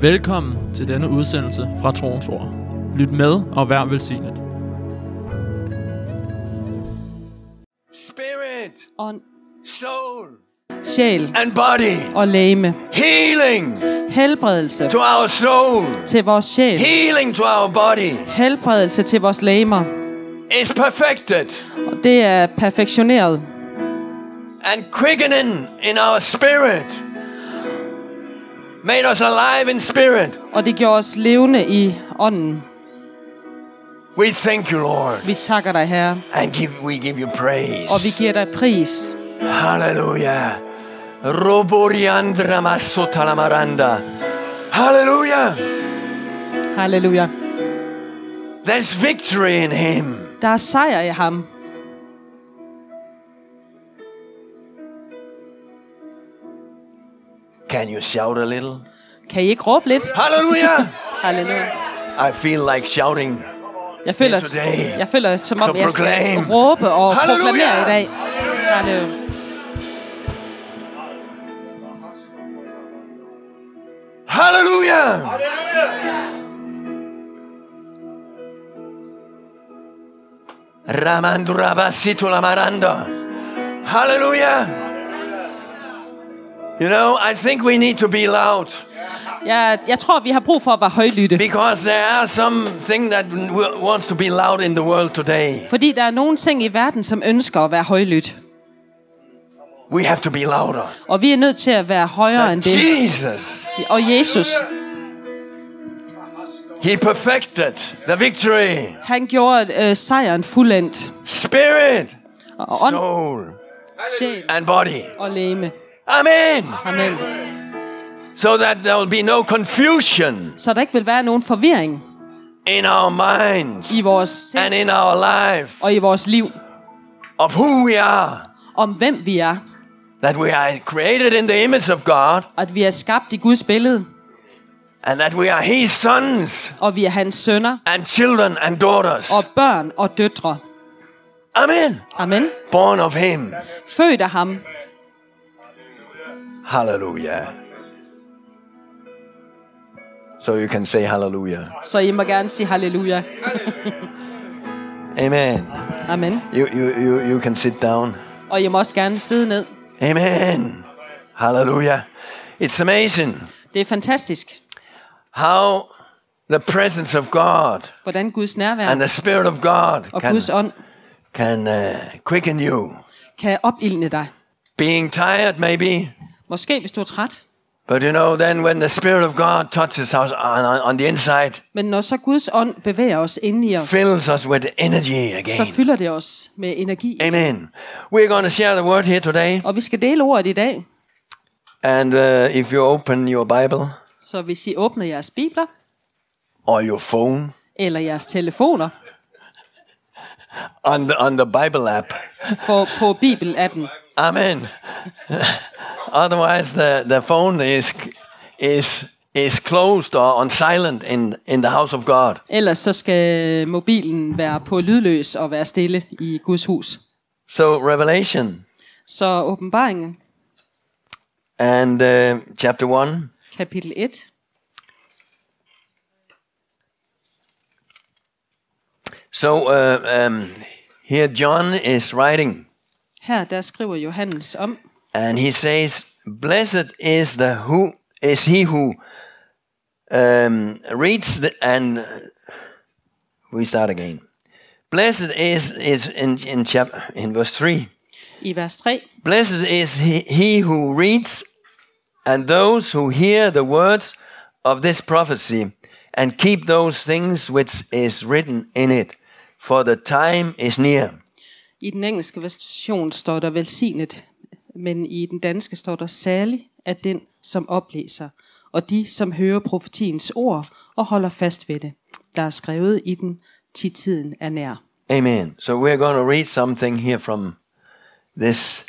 Velkommen til denne udsendelse fra Troens Ord. Lyt med og vær velsignet. spirit, ånd, soul, sjæl and body. og læme. Healing Helbredelse to our soul, til vores sjæl. healing to our body Helbredelse til vores læmer. is perfected Og det er perfektioneret. and quickening in our spirit. Made us alive in spirit. Og det gjorde os levende i ånden. We thank you, Lord, Vi takker dig, Herre. and give, we give you praise. Og vi giver dig pris. Hallelujah. Roboriandra masotalamaranda. Hallelujah. Halleluja. There's victory in him. Der er sejr i ham. Can you shout a little? Kan I ikke råbe lidt? Hallelujah. Halleluja. I feel like shouting. Jeg føler, today. jeg føler som om, jeg skal råbe og Halleluja. proklamere i dag. Halleluja. Hallelujah. Ramandurabasitula maranda. Hallelujah. You know, I think we need to be loud Jeg, jeg tror, vi har brug for at være højlytte. because there are something that w- wants to be loud in the world today. Fordi der er nogle ting i verden, som ønsker at være højlydt. We have to be louder. Og vi er nødt til at være højere end det. Jesus, Og Jesus, He perfected the victory. han gjorde øh, sejren fuldendt. Spirit, Og ånd, soul, sjæl and body. og læme. Amen. Amen. So that there will be no confusion Så der ikke vil være nogen forvirring in our minds i vores sind and in our life og i vores liv. of who we are. Om hvem vi er. That we are created in the image of God At vi er skabt i Guds billede. and that we are His sons Og vi er hans sønner and children and daughters. og børn og døtre. Amen. Amen. Born of Him. Født af ham. Hallelujah. So you can say hallelujah. Så I må gerne sige halleluja. Amen. Amen. You, you, you, you can sit down. Og I må også gerne sidde ned. Amen. Hallelujah. It's amazing Det er fantastisk, how the presence of God hvordan Guds nærvær and the Spirit of God og can, Guds ånd can uh, quicken you. kan opildne dig. Being tired, maybe, Måske hvis du er træt. but you know, then when the Spirit of God touches us on, on, on the inside, Men når så Guds ånd bevæger os ind i os, fills us with energy så again. fylder det os med energi. Amen. We're going to share the word here today. Og vi skal dele ordet i dag. And uh, if you open your Bible Så hvis I åbner jeres bibler or your phone eller jeres telefoner on the, on the Bible app, for, på Bibel-appen, Amen. Otherwise, the, the phone is is is closed or on silent in in the house of God. ellers så skal mobilen være på lydløs og være stille i Guds hus. So Revelation Så åbenbaringen, and uh, chapter one. kapitel 1, So uh, um, here John is writing, her der skriver Johannes om, and he says, "Blessed is the who is he who um, reads the, and we start again. Blessed is is in in chap in verse three. i vers 3, Blessed is he, he who reads and those who hear the words of this prophecy and keep those things which is written in it, for the time is near. I den engelske version står der velsignet, men i den danske står der særlig af den, som oplæser, og de, som hører profetiens ord og holder fast ved det. Der er skrevet i den, til tiden er nær. Amen. So we're going to read something here from this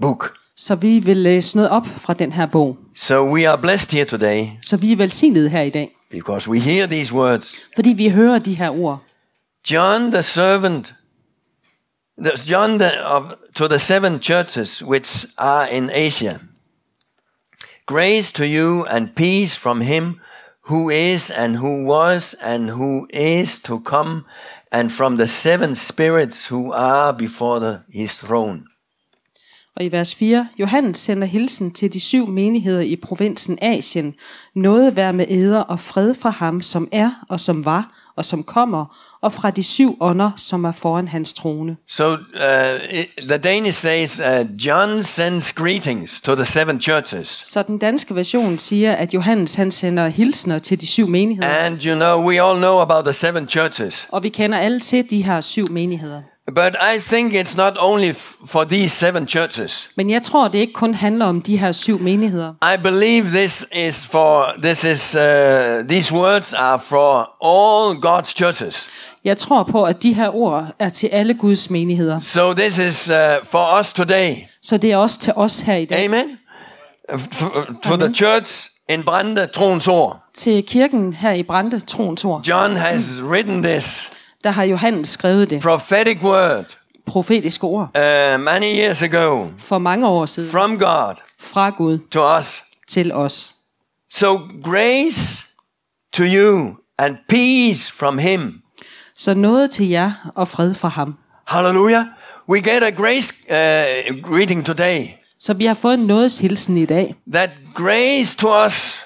book. Så vi vil læse noget op fra den her bog. So we are blessed here today Så vi er velsignet her i dag, because we hear these words. fordi vi hører de her ord. John the servant, John the, of, to the seven churches which are in Asia. Grace to you and peace from him who is and who was and who is to come, and from the seven spirits who are before the, his throne. Og i vers 4, Johannes sender hilsen til de syv menigheder i provinsen Asien. Noget være med eder og fred fra ham, som er og som var og som kommer, og fra de syv ånder, som er foran hans trone. So uh, the Danish says, uh, John sends greetings to the seven churches. Så den danske version siger, at Johannes han sender hilsner til de syv menigheder. And you know, we all know about the seven churches. Og vi kender alle til de her syv menigheder. But I think it's not only for these seven churches. Men jeg tror, det ikke kun handler om de her syv menigheder. I believe this is for this is uh, these words are for all God's churches. Jeg tror på, at de her ord er til alle Guds menigheder. So this is uh, for us today. Så det er også til os her i dag. Amen. Uh, f- To the church in Brande Troens Ord. Til kirken her i Brande, troens ord, John has written this der har Johannes skrevet det. prophetic word Profetiske ord. uh, many years ago For mange år siden. from God Fra Gud to us. til os. So grace to you and peace from Him. Så noget til jer og fred fra ham. Hallelujah. We get a grace uh, greeting today. Så vi har fået en nådes hilsen i dag. That grace to us,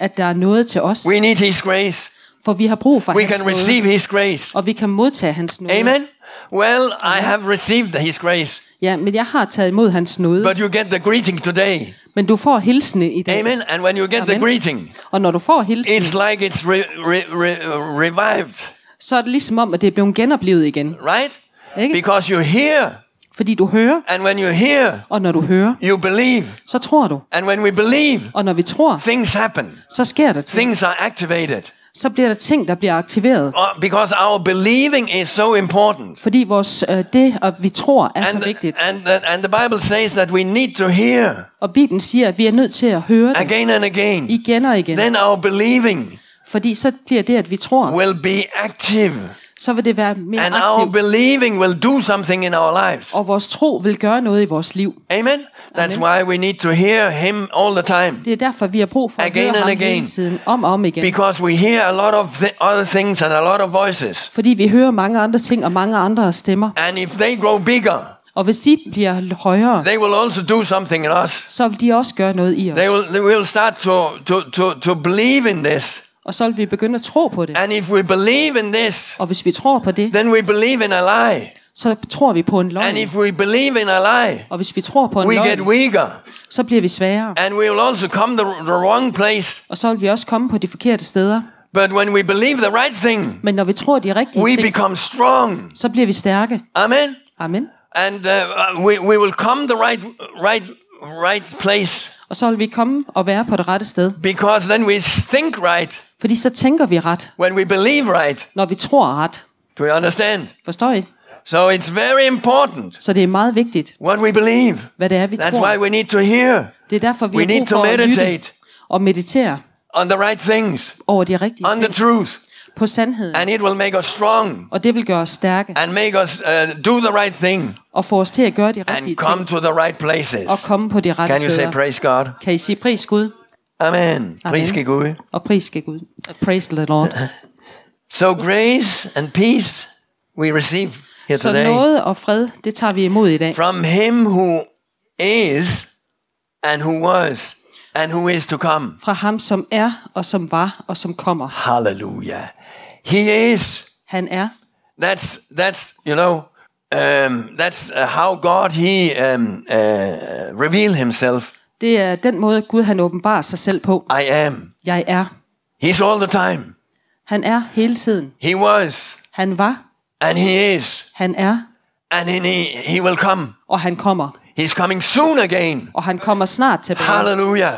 At der er noget til os. we need His grace. For vi har brug for We hans can nåde. receive His grace. Og vi kan modtage hans nåde. Amen. Well, I have received His grace, Ja, men jeg har taget imod hans nåde. but you get the greeting today. Men du får hilsene i dag. Amen. And when you get the Amen. greeting, Og når du får hilsen, it's like it's re- re- re- revived, så er det ligesom om, at det er blevet genoplevet igen. right? Ikke? Because you hear, Fordi du hører, and when you hear, og når du hører, you believe, så tror du. and when we believe, Og når vi tror, things happen. så sker der ting. Things are activated. Så bliver der ting, der bliver aktiveret. Because our believing is so important. Fordi vores, øh, det, at vi tror, er så And, vigtigt. and, the, and the Bible says that we need to hear Og Bibelen siger, at vi er nødt til at høre det again and again. igen og igen. Then our believing Fordi så bliver det, at vi tror, will be active. Så vil det være mere And our aktivt. believing will do something in our lives. Og vores tro vil gøre noget i vores liv. Amen? That's Amen. why we need to hear Him all the time. Det er derfor, vi har brug for at Again høre and ham again. hele tiden, om og om igen. Because we hear a lot of th- other things and a lot of voices. Fordi vi hører mange andre ting og mange andre stemmer. And if they grow bigger, Og hvis de bliver højere, they will also do something in us. så vil de også gøre noget i os. They will, they will start to, to, to, to believe in this. Og så vil vi begynde at tro på det. And if we believe in this, Og hvis vi tror på det, then we believe in a lie. så tror vi på en And løgn. if we believe in a lie, Og hvis vi tror på en we get løgn, weaker. så bliver vi svagere. And we will also come the, the wrong place. Og så vil vi også komme på de forkerte steder. But when we believe the right thing, Men når vi tror de rigtige we ting, become strong. så bliver vi stærke. Amen. Amen. And uh, we, we will come the right, right, right place Og så vil vi komme og være på det rette sted. because then we think right Fordi så tænker vi ret, when we believe right. når vi tror ret. Do you understand? Forstår I? So it's very important Så det er meget vigtigt, what we believe. hvad det er, vi That's tror. why we need to hear Det er derfor, vi we har need brug to for at lytte meditate og meditere on the right things, over de rigtige on the ting. truth, På sandheden. and it will make us strong Og det vil gøre os stærke. and make us uh, do the right thing Og få os til at gøre de rigtige and come ting. to the right places. Og komme på de rette Can you say steder. praise God? Kan I sige pris Gud? Amen. Pris ske Gud. Og pris Gud. Praise the Lord. So grace and peace we receive here Så today noget og fred, det tager vi imod i dag. from him who is and who was and who is to come. Fra ham, som er, og som var, og som kommer. Hallelujah. He is. Han er. That's that's you know um, that's uh, how God he um, uh, reveal himself. Det er den måde, Gud han åbenbarer sig selv på. I am. Jeg er. He's all the time. Han er hele tiden. He was Han var. and he is Han er. and he he will come. Og han kommer. He's coming soon again. Og han kommer snart tilbage. Hallelujah.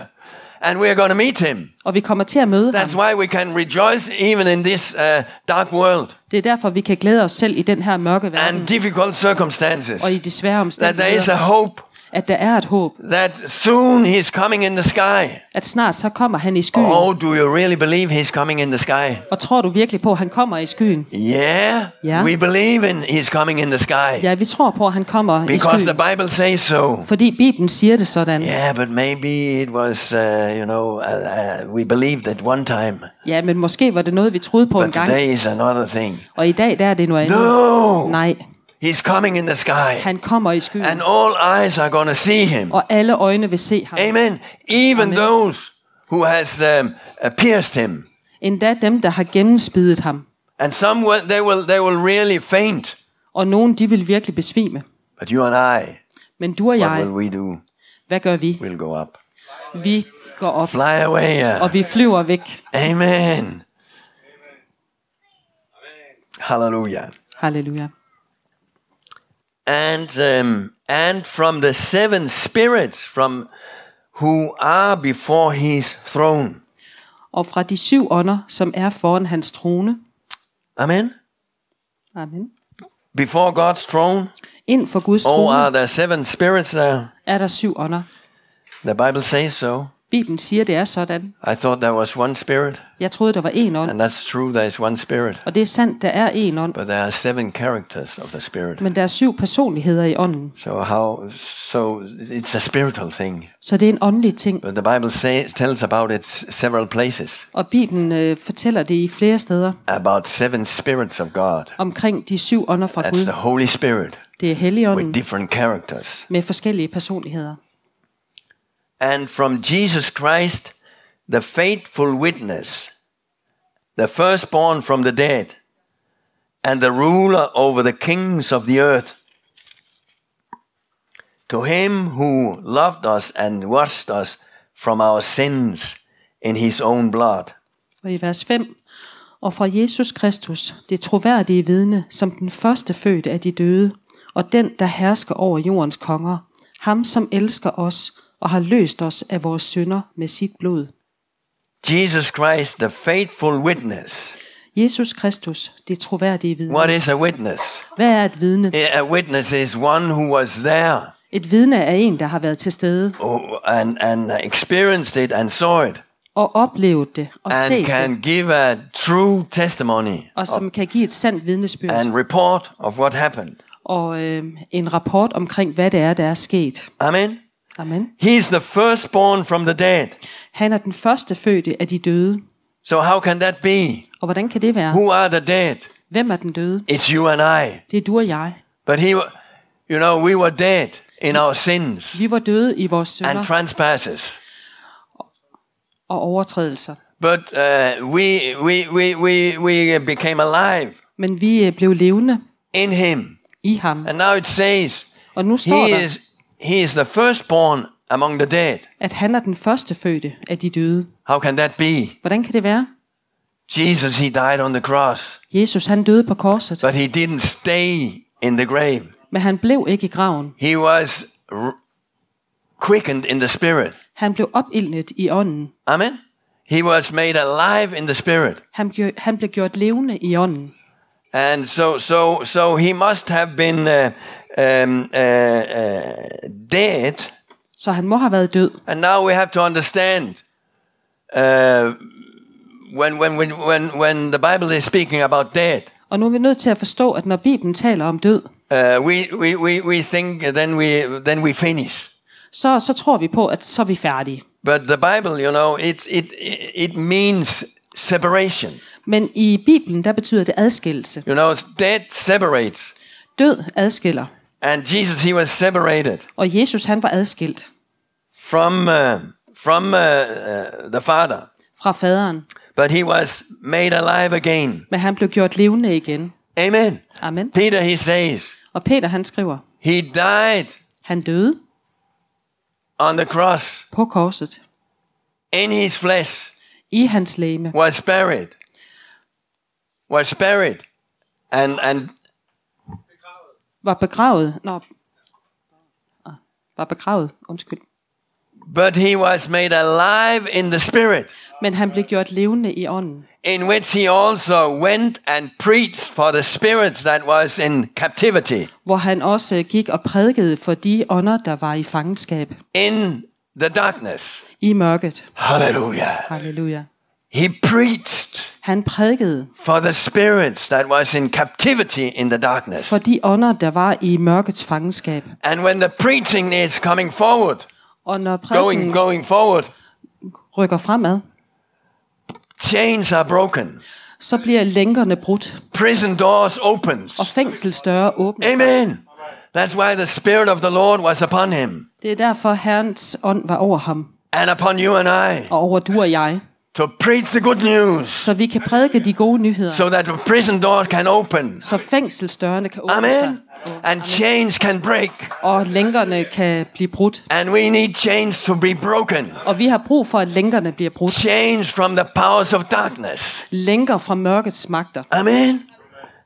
And we are going to meet him. Og vi kommer til at møde That's ham. why we can rejoice even in this uh, dark world Det er derfor, vi kan glæde os selv i den her mørke and verden. difficult circumstances. Og i de svære That there is a omstændigheder. hope at der er et håb, that soon he's coming in the sky. at snart så kommer han i skyen. Oh, do you really believe he's coming in the sky? Og tror du virkelig på, at han kommer i skyen? Yeah, Yeah. we believe in he's coming in the sky Ja, vi tror på, at han kommer i because the skyen. Bible says so. Fordi Bibelen siger det sådan. Yeah, but maybe it was, uh, you know, uh, uh, we believed at one time, Ja, men måske var det noget, vi troede på en but gang. today is another thing. Og i dag, der er det noget andet. No, Nej, he's coming in the sky, han kommer i skyen. and all eyes are going to see him. Og alle øjne vil se ham. Amen. Even Amen. those who has um, uh, pierced him, Endda dem, der har gennemspidet ham. and some will, they will they will really faint. Og nogen, de vil virkelig besvime. But you and I, Men du og what jeg, will we do? hvad gør vi? We'll go up, Vi går op, fly away. uh, og vi flyver væk. Amen. Hallelujah. Halleluja. And um, and from the seven spirits from who are before his throne. Og fra de syv ånder, som er foran hans trone. Amen. Amen. Before God's throne. Ind for Guds Oh, trone are there seven spirits there? er der syv ånder. The Bible says so. Bibelen siger, det er sådan. I thought there was one spirit, Jeg troede, der var én ånd. and that's true. There is one spirit, Og det er sandt, der er én ånd. but there are seven characters of the spirit. Men der er syv personligheder i ånden. So how? So it's a spiritual thing. Så det er en åndelig ting. But the Bible says tells about it several places Og Bibelen øh, fortæller det i flere steder about seven spirits of God. omkring de syv ånder fra That's Gud. the Holy Spirit Det er with Helligånden different characters. med forskellige personligheder. And from Jesus Christ, the faithful witness, the firstborn from the dead, and the ruler over the kings of the earth. To him who loved us and washed us from our sins in his own blood. Og i vers 5. Og fra Jesus Kristus, det troværdige vidne, som den første fødte af de døde, og den, der hersker over jordens konger, ham som elsker os og har løst os af vores synder med sit blod. Jesus Christ, the faithful witness. Jesus Kristus, det troværdige vidne. What is a witness? Hvad er et vidne? A witness is one who was there Et vidne er en, der har været til stede oh, and, and experienced it and saw it. og oplevet det og and set det, can give a true testimony og som kan give et sandt vidnesbyrd and report of what happened. og øh, en rapport omkring, hvad det er, der er sket. Amen. Amen. He's the firstborn from the dead. Han er den første fødte af de døde. So how can that be? Og hvordan kan det være? Who are the dead? Hvem er den døde? It's you and I. Det er du og jeg. But he, you know, we were dead in our sins Vi var døde i vores and synder trespasses. og overtrædelser. But uh, we, we, we, we, we became alive Men vi øh, blev levende in him. i ham. And now it says Og nu står he der, is, he is the firstborn among the dead. at han er den første fødte af de døde. How can that be? Hvordan kan det være? Jesus, he died on the cross. Jesus han døde på korset, But he didn't stay in the grave. men han blev ikke i graven. He was quickened in the spirit. Han blev opildnet i ånden. Amen. He was made alive in the spirit. Han, han blev gjort levende i ånden. And so, so, so he must have been uh, um, uh, uh, dead. Så han må have været død. And now we have to understand uh, when, when, when, when, when the Bible is speaking about dead, Og nu er vi nødt til at forstå, at når Bibelen taler om død, uh, we, we, we, we think then we, then we finish. så, så tror vi på, at så er vi færdige. But the Bible, you know, it, it, it means separation. Men i Bibelen, der betyder det adskillelse. You know, death separates. Død adskiller. And Jesus, he was separated Og Jesus, han var adskilt from, uh, from uh, uh, the Father. fra faderen. But he was made alive again. Men han blev gjort levende igen. Amen. Amen. Peter, he says, Og Peter, han skriver, he died han døde on the cross. på korset. In his flesh I hans læme. was buried. Was buried. And, and Var begravet. Nå. Ah, Var begravet. Undskyld. but he was made alive in the spirit, Men han blev gjort levende i ånden, in which he also went and preached for the spirits that was in captivity hvor han også gik og prædikede for de ånder, der var i fangenskab in the darkness. i mørket. Hallelujah. Halleluja. He preached Han prædikede for the spirits that was in captivity in the darkness. for de ånder, der var i mørkets fangenskab. And when the preaching is coming forward, Og når going prædiken going forward, rykker fremad, chains are broken. så bliver lænkerne brudt, Prison doors opens. og fængselsdøre åbner sig. Amen. That's why the spirit of the Lord was upon him Det er derfor, Herrens ånd var over ham, and upon you and I og over du og jeg, to preach the good news så vi kan prædike de gode nyheder, so that the prison doors can open. så fængselsdørene kan åbne sig, Amen. And chains can break. og lænkerne kan blive brudt. And we need chains to be broken. Og vi har brug for, at lænkerne bliver brudt. Chains from the powers of darkness. Lænker fra mørkets magter. Amen.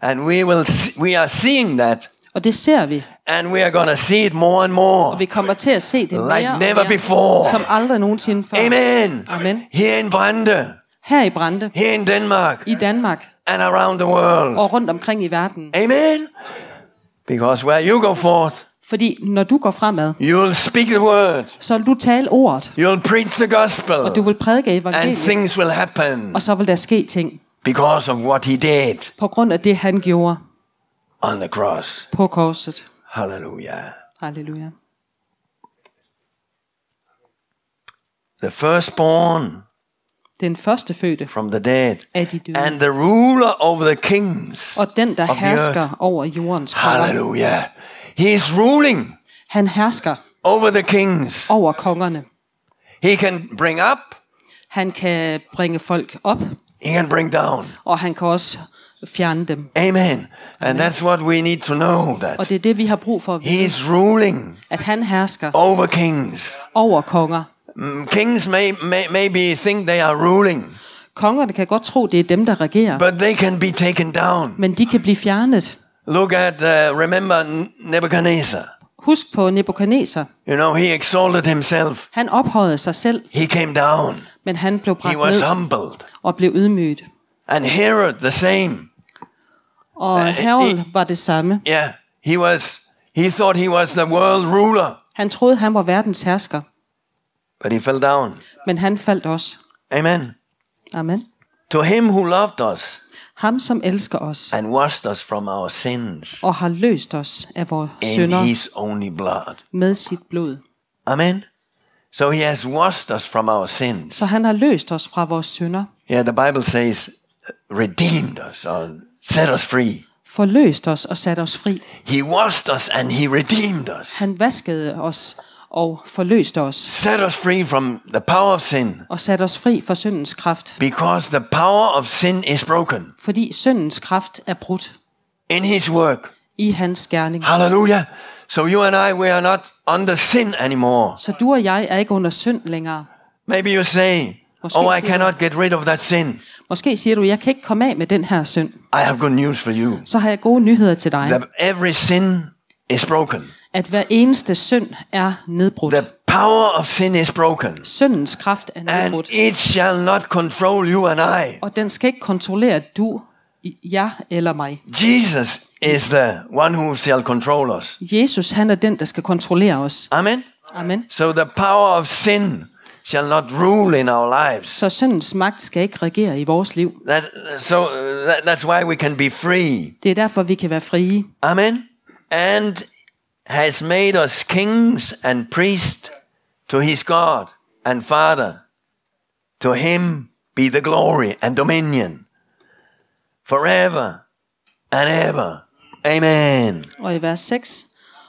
And we will see, we are seeing that Og det ser vi. and we are going to see it more and more. Og vi kommer til at se det mere Like og never mere, before. som aldrig nogensinde før. Amen. Amen. Here in Brande, Her i Brande, here in Denmark, i Danmark and around the world. og rundt omkring i verden. Amen. Because where you go forth, Fordi når du går fremad, you will speak the word. så vil du tale ordet, You will preach the gospel. og du vil prædike And evangeliet, things will happen og så vil der ske ting because of what he did på grund af det, han gjorde on the cross. på korset. Hallelujah. Halleluja. The firstborn Den første fødte from the dead. af de døde, And the ruler over the kings. og den, der hersker over jordens konger. Hallelujah. He is ruling Han hersker over the kings. over kongerne. He can bring up, Han kan bringe folk op, he can bring down. og han kan også fjerne dem. Amen. And that's what we need to know Og that det er det, vi har brug for at vide, he is ruling at han hersker over kings. over konger. Mm, Kings may, may maybe think they are ruling, Kongerne kan godt tro, det er dem, der regerer, but they can be taken down. men de kan blive fjernet. Look at, uh, remember Nebuchadnezzar. Husk på Nebuchadnezzar. You know, he exalted himself. Han ophøjede sig selv, He came down. men han blev He bragt was ned humbled. og blev ydmyget. And Herod the same. Og Herod var det samme. Yeah, he was. He thought he was the world ruler, Han troede, han var verdens hersker, but he fell down. men han faldt også. Amen. Amen. To him who loved us Ham, som elsker os and washed us from our sins og har løst os af vores in synder his only blood. med sit blod. Amen. So he has washed us from our sins. Så han har løst os fra vores synder, Yeah, the Bible says uh, redeemed us or set us free. forløst os og sat os fri. He washed us and he redeemed us. Han vaskede os og forløste os Set us free from the power of sin og satte os fri fra syndens kraft, because the power of sin is broken fordi syndens kraft er brudt in his work. i hans gerning. Hallelujah. So you and I, we are not under sin anymore. Så du og jeg er ikke under synd længere. Maybe you say, Måske Oh, I cannot get rid of that sin. Måske siger du, jeg kan ikke komme af med den her synd. I have good news for you. Så har jeg gode nyheder til dig. That every sin is broken. At hver eneste synd er nedbrudt. The power of sin is broken. Syndens kraft er And nedbrudt. it shall not control you and I. Og den skal ikke kontrollere du, jeg eller mig. Jesus is the one who shall control us. Jesus, han er den, der skal kontrollere os. Amen. Amen. So the power of sin shall not rule in our lives. Så syndens magt skal ikke regere i vores liv. That's, so uh, that, that's why we can be free. Det er derfor, vi kan være frie. Amen. And has made us kings and priests to his God and Father. To him be the glory and dominion forever and ever. Amen. Og i vers 6.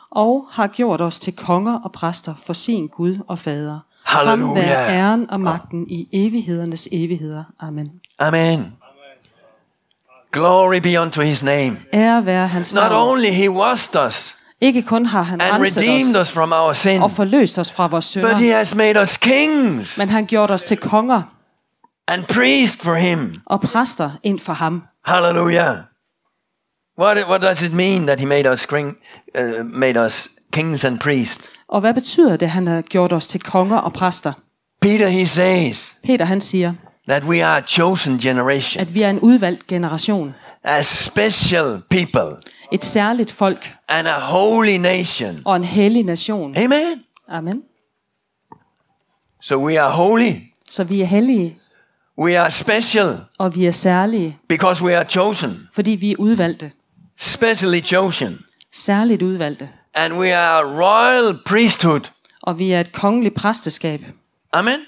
Og har gjort os til konger og præster for sin Gud og Fader. Ham Halleluja. være æren og magten i evighedernes evigheder. Amen. Amen. Glory be unto his name. Ære være hans Not navn. only he washed us Ikke kun har han and redeemed os us from our sin, og forløst os fra vores but he synder, has made us kings men han gjort os til konger and priests for him. og præster ind for ham. Hallelujah. What, what does it mean that he made us king, uh, made us kings and priests. Og hvad betyder det, han har gjort os til konger og præster? Peter, he says Peter han siger, that we are a chosen generation, at vi er en udvalgt generation. a special people, Et særligt folk and a holy nation. og en hellig nation. Amen. Amen. So we are holy, Så vi er hellige, we are special og vi er særlige, because we are chosen, fordi vi er udvalgte. specially chosen. Særligt udvalgte. And we are a royal priesthood. Og vi er et kongeligt præsteskab. Amen.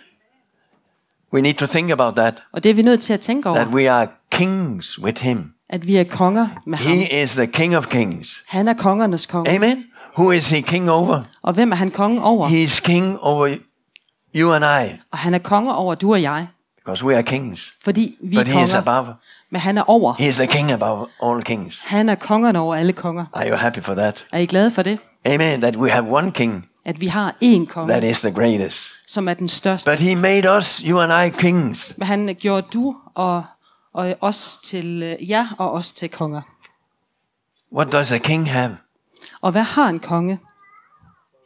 We need to think about that. Og det er vi nødt til at tænke That over, we are kings with him. at vi er konger med ham. He is the king of kings. Han er kongernes konge. Amen. Who is he king over? Og hvem er han konge over? He is king over you and I Og han er konge over du og jeg. Because we are kings. Fordi vi er But he is konger. above. Men han er over. He is the king above all kings. Han er kongerne over alle konger. Are you happy for that? Er I glade for det? Amen. That we have one king At vi har én konge, that is the greatest. som er den største. But he made us, you and I, kings. Men han gjorde du og, og os til øh, jer og os til konger. What does a king have? Og hvad har en konge?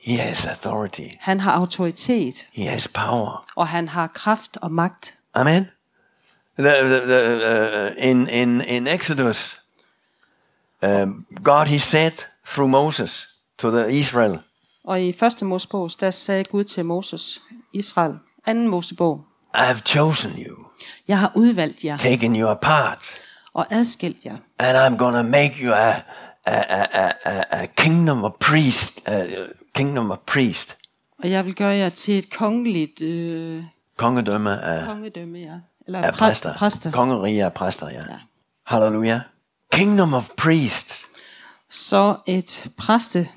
He has authority. Han har autoritet, He has power. og han har kraft og magt. Amen. The, the, the, uh, in, in, in Exodus, um, God he said through Moses to the Israel, Og i første Mosebog, der sagde Gud til Moses, Israel, anden Mosebog, I have chosen you, jeg har udvalgt jer. Taken you apart, og adskilt jer, and I'm gonna make you a, a, a, a, a- a kingdom of priest, a kingdom of priest, og jeg vil gøre jer til et kongeligt øh, kongedømme af, kongedømme, ja. Eller af præ- præster, præster. kongerige af præster, ja. Ja. Halleluja. Kingdom of priests. Så et præste,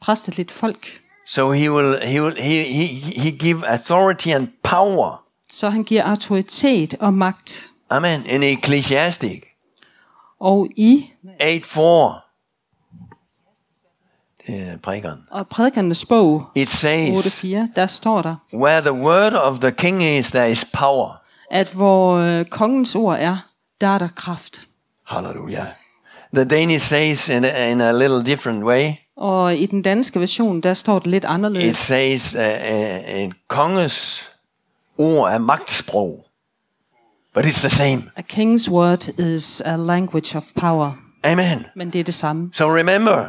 præsteligt folk. So he will, he will, he, he, he give authority and power. Så han giver autoritet og magt. Amen. In Ecclesiastic Og i 8.4. Er prædikeren. og prædikernes bog It says, 8.4, der står der, where the word of the king is, there is power. at hvor øh, kongens ord er, der er der kraft. Hallelujah. The Danish says in a, in a little different way. Og i den danske version, der står det lidt It anderledes. says uh, uh, en konges ord er magtsprog. But it's the same. A king's word is a language of power. Amen. Men det er det samme. So remember,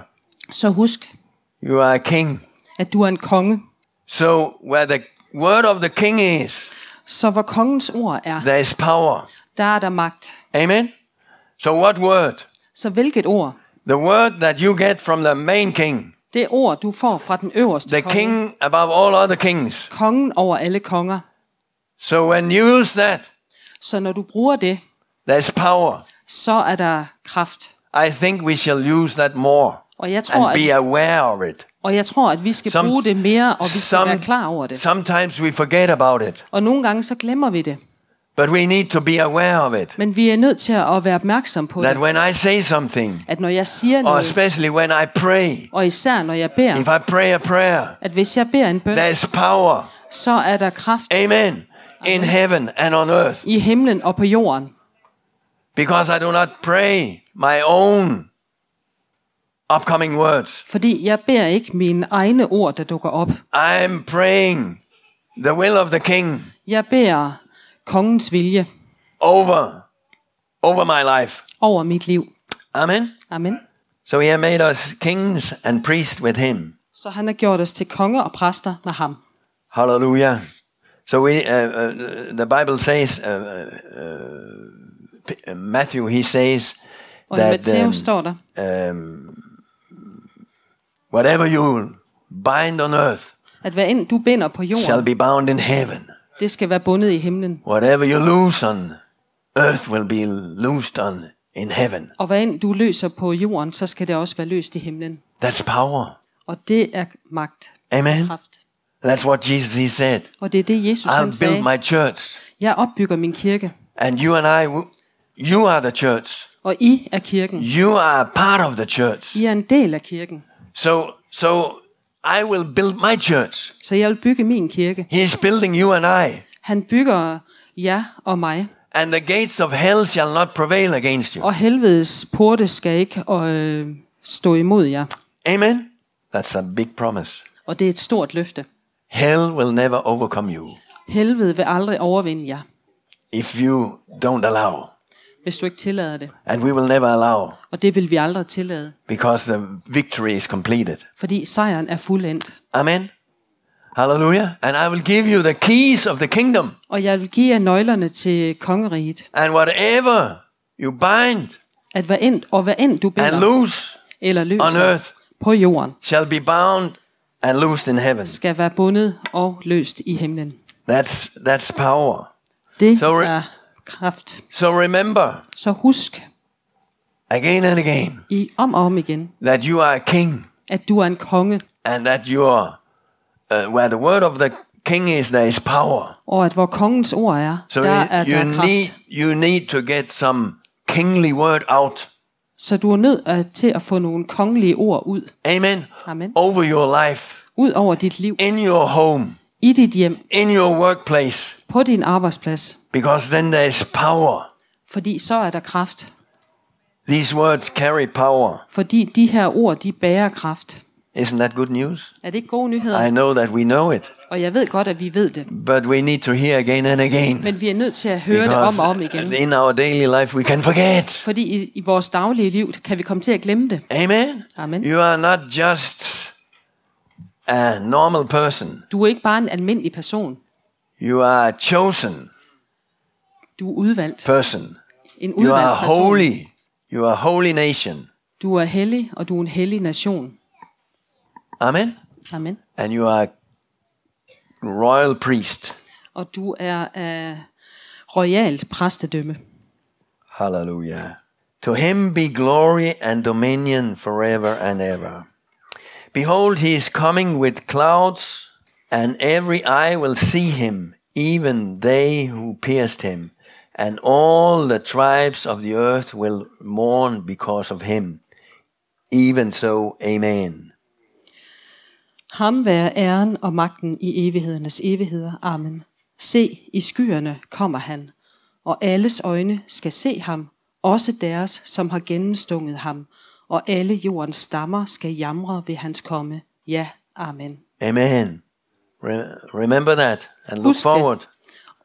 Så husk, you are a king. at du er en konge. So where the word of the king is, Så hvor kongens ord er, there is power. der er der magt. Amen. So what word? Så hvilket ord? The word that you get from the main king, Det ord, du får fra den øverste the konge. king above all other kings. Kongen over alle konger. So when you use that, Så når du bruger det, there's power. så er der kraft. I think we shall use that more Og jeg tror, and at, be aware of it. og jeg tror, at vi skal Some- bruge det mere, og vi skal some- være klar over det. Sometimes we forget about it, Og nogle gange så glemmer vi det. but we need to be aware of it. Men vi er nødt til at være opmærksom på That det. when I say something, At når jeg siger or noget, especially when I pray, og især når jeg beder, if I pray a prayer, at hvis jeg beder en bøn, there's power. så er der kraft Amen. In heaven and on earth. i himlen og på jorden. Because I do not pray my own upcoming words. Fordi jeg beder ikke mine egne ord, der dukker op. I'm praying the will of the king Jeg beder kongens vilje over over my life. over mit liv. Amen. Amen. So he has made us kings and priests with him. Så han har gjort os til konger og præster med ham. Hallelujah. So we, uh, uh, the Bible says, uh, uh, P- Matthew, he says Og i that Matthæus um, står der, um, whatever you bind on earth at hvad end du binder på shall jorden, be bound in heaven. det skal være bundet i himlen. Whatever you loose on earth will be loosed on in heaven. Og hvad end du løser på jorden, så skal det også være løst i himlen. That's power. Og det er magt. Amen. Kraft. That's what Jesus he said. Og det er det, Jesus I'll han build sagde. my church, Jeg opbygger min kirke, and you and I, you are the church. og I er kirken. You are part of the church. I er en del af kirken. So, so I will build my church. Så jeg vil bygge min kirke. He's building you and I, Han bygger jer og mig. and the gates of hell shall not prevail against you. Og helvedes porte skal ikke øh, stå imod jer. Amen. That's a big promise. Og det er et stort løfte. Hell will never overcome you Helvede vil aldrig overvinde jer, if you don't allow. Hvis du ikke tillader det. And we will never allow Og det vil vi aldrig tillade, because the victory is completed. fordi sejren er fuldendt. Amen. Hallelujah. And I will give you the keys of the kingdom. Og jeg vil give jer nøglerne til kongeriget. And whatever you bind At hvad end, og hvad end du and binder loose eller on løser earth på jorden, shall be bound and loosed in heaven. skal være bundet og løst i himlen. That's that's power. Det re- er kraft. So remember Så husk again and again i om og om igen, that you are a king at du er en konge, and that you are uh, where the word of the king is there is power. og at hvor kongens ord er, So der er you, der you kraft. need you need to get some kingly word out. Så du er nødt øh, til at få nogle kongelige ord ud. Amen. Amen. Over your life, Ud over dit liv, in your home, i dit hjem, in your workplace, på din arbejdsplads. Because then there is power. Fordi så er der kraft. These words carry power. Fordi de her ord, de bærer kraft. Isn't that good news? Er det ikke gode nyheder? I know that we know it, Og jeg ved godt, at vi ved det. but we need to hear again and again. Men vi er nødt til at høre det om og om igen. in our daily life we can forget. Fordi i, i vores daglige liv kan vi komme til at glemme det. Amen. Amen. You are not just a normal person. Du er ikke bare en almindelig person. You are chosen Du er udvalgt. person. En You are udvalgt person. holy. You are holy nation. Du er hellig, og du er en hellig nation. Amen. Amen. And you are royal priest. Og du er af royalt præstedømme. Hallelujah. To him be glory and dominion forever and ever. Behold, he is coming with clouds, and every eye will see him, even they who pierced him, and all the tribes of the earth will mourn because of him. Even so, amen. Ham være æren og magten i evighedernes evigheder. Amen. Se, i skyerne kommer han, og alles øjne skal se ham, også deres, som har gennemstunget ham, og alle jordens stammer skal jamre ved hans komme. Ja, amen. Amen. Re- remember that and look Husk forward.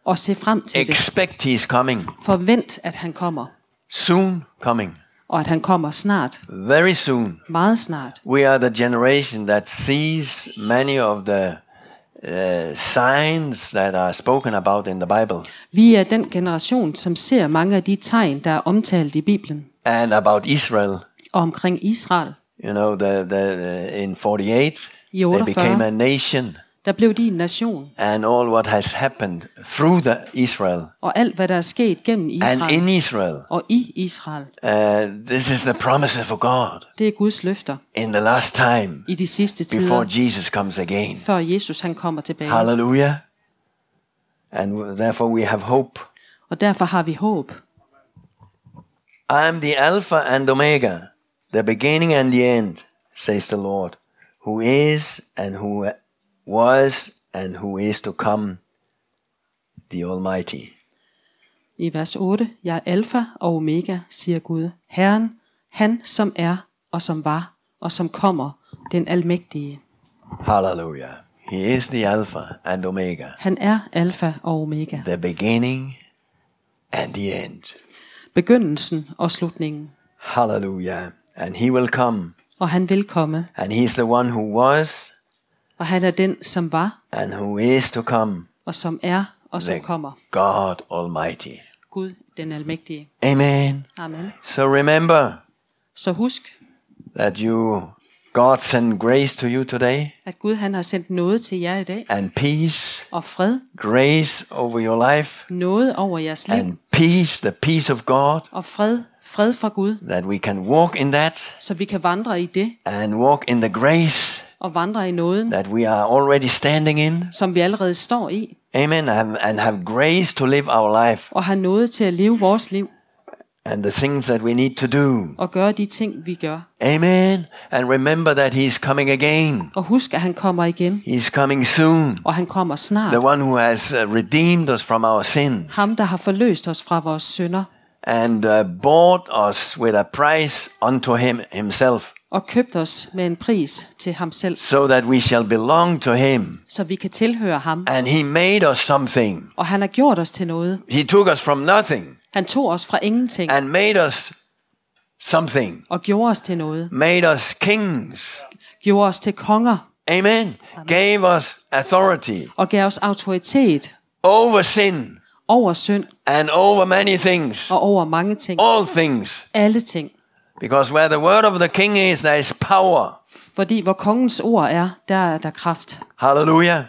Og se frem til det. Expect he is coming. Forvent, at han kommer, Soon coming. og at han kommer snart, Very soon. meget snart. We are the generation that sees many of the uh, signs that are spoken about in the Bible Vi er den generation, som ser mange af de tegn, der er omtalt i Bibelen, and about Israel. og omkring Israel. You know, the, the, in 48, I they 48. became a nation, Der blev de en nation, and all what has happened through the Israel og alt hvad der er sket gennem and in Israel. og i Israel, Uh, this is the promises of God det er Guds løfter in the last time i de sidste before Jesus comes again. før Jesus han kommer tilbage. Hallelujah. And therefore we have hope. Og derfor har vi håb. I am the Alpha and Omega, the beginning and the end, says the Lord, who is and who was and who is to come, the Almighty. I vers 8, jeg er alfa og omega, siger Gud. Herren, han som er og som var og som kommer, den almægtige. Hallelujah. He is the Alpha and Omega, Han er alfa og omega. the beginning and the end. Begyndelsen og slutningen. Hallelujah. And he will come. Og han vil komme. And he's the one who was Og han er den, som var and who is to come, og som er og som the kommer. God Almighty. Gud, den almægtige. Amen. Amen. So remember Så husk, that you God send grace to you today at Gud han har sendt noget til jer i dag. and peace, Og fred, grace over your life noget over jeres liv. and peace, the peace of God, Og fred, fred fra Gud, that we can walk in that så vi kan vandre i det. and walk in the grace Og vandre i nåden, that we are already standing in. som vi allerede står i. Amen. And, have grace to live our life Og har noget til at leve vores liv. and the things that we need to do. Og gøre de ting, vi gør. Amen. And remember that He's coming again. Og husk, at han kommer igen. He's coming soon. Og han kommer snart. The one who has uh, redeemed us from our sins Ham, der har forløst os fra vores synder. and uh, bought us with a price unto Him Himself. Og købt os med en pris til ham selv, so that we shall belong to him. så vi kan tilhøre ham. And he made us something. Og han har gjort os til noget. He took us from nothing Han tog os fra ingenting and made us something. og gjorde os til noget. Made us kings. Gjorde os til konger Amen. Gave us authority og gav os autoritet over sin over synd and over many things. og over mange ting. All things. Alle ting. Because where the word of the king is, there is power. Fordi hvor kongens ord er, der er der kraft. Hallelujah.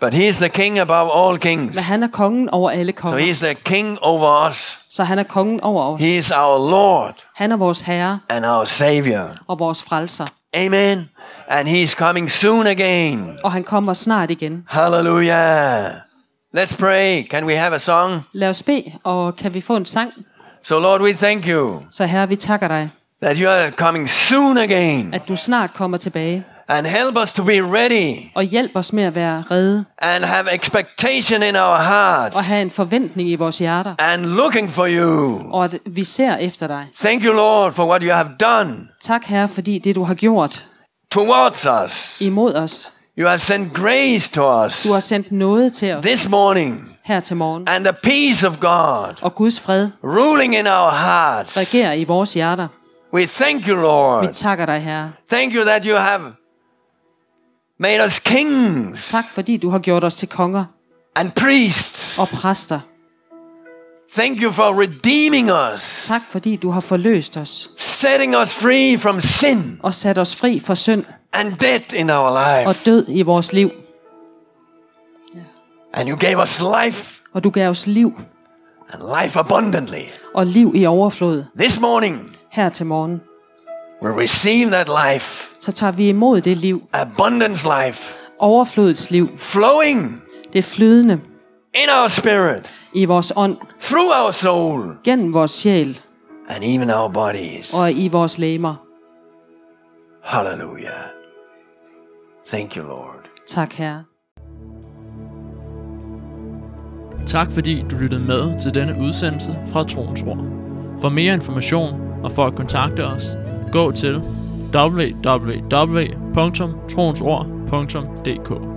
But he's the king above all kings. Men han er kongen over alle So konger. he's the king over us. Så han er kongen over os. He's our Lord Han er vores herre and our Savior. og vores frelser. Amen. And he's coming soon again. Og han kommer snart igen. Hallelujah. Let's pray. Can we have a song? Lad os bede, og kan vi få en sang? So, Lord, we thank you Så herre, vi takker dig, that you are coming soon again. at du snart kommer tilbage. And help us to be ready Og hjælp os med at være redde and have expectation in our hearts og have en forventning i vores hjerter. and looking for you. Og at vi ser efter dig. Thank you, Lord, for what you have done Tak herre, fordi det du har gjort towards us. imod os. You have sent grace to us Du har sendt noget til os this morning her til morgen. and the peace of God Og Guds fred ruling in our hearts. regerer i vores hjerter. We thank you, Vi Lord. takker dig herre. Thank you that you have made us kings Tak fordi du har gjort os til konger and priests. og præster. Thank you for redeeming us, Tak fordi du har forløst os setting us free from sin og sat os fri fra synd and death in our og life. død i vores liv. And you gave us life Og du gav os liv and life abundantly. og liv i overflod This morning, her til morgen. we receive that life, Så tager vi imod det liv, abundance life, overflodets liv. flowing Det flydende in our spirit, i vores ånd, through our soul, gennem vores sjæl and even our bodies. og i vores læmer. Hallelujah. Thank you, Lord. Tak herre. Tak fordi du lyttede med til denne udsendelse fra Troens Ord. For mere information og for at kontakte os, gå til www.troensord.dk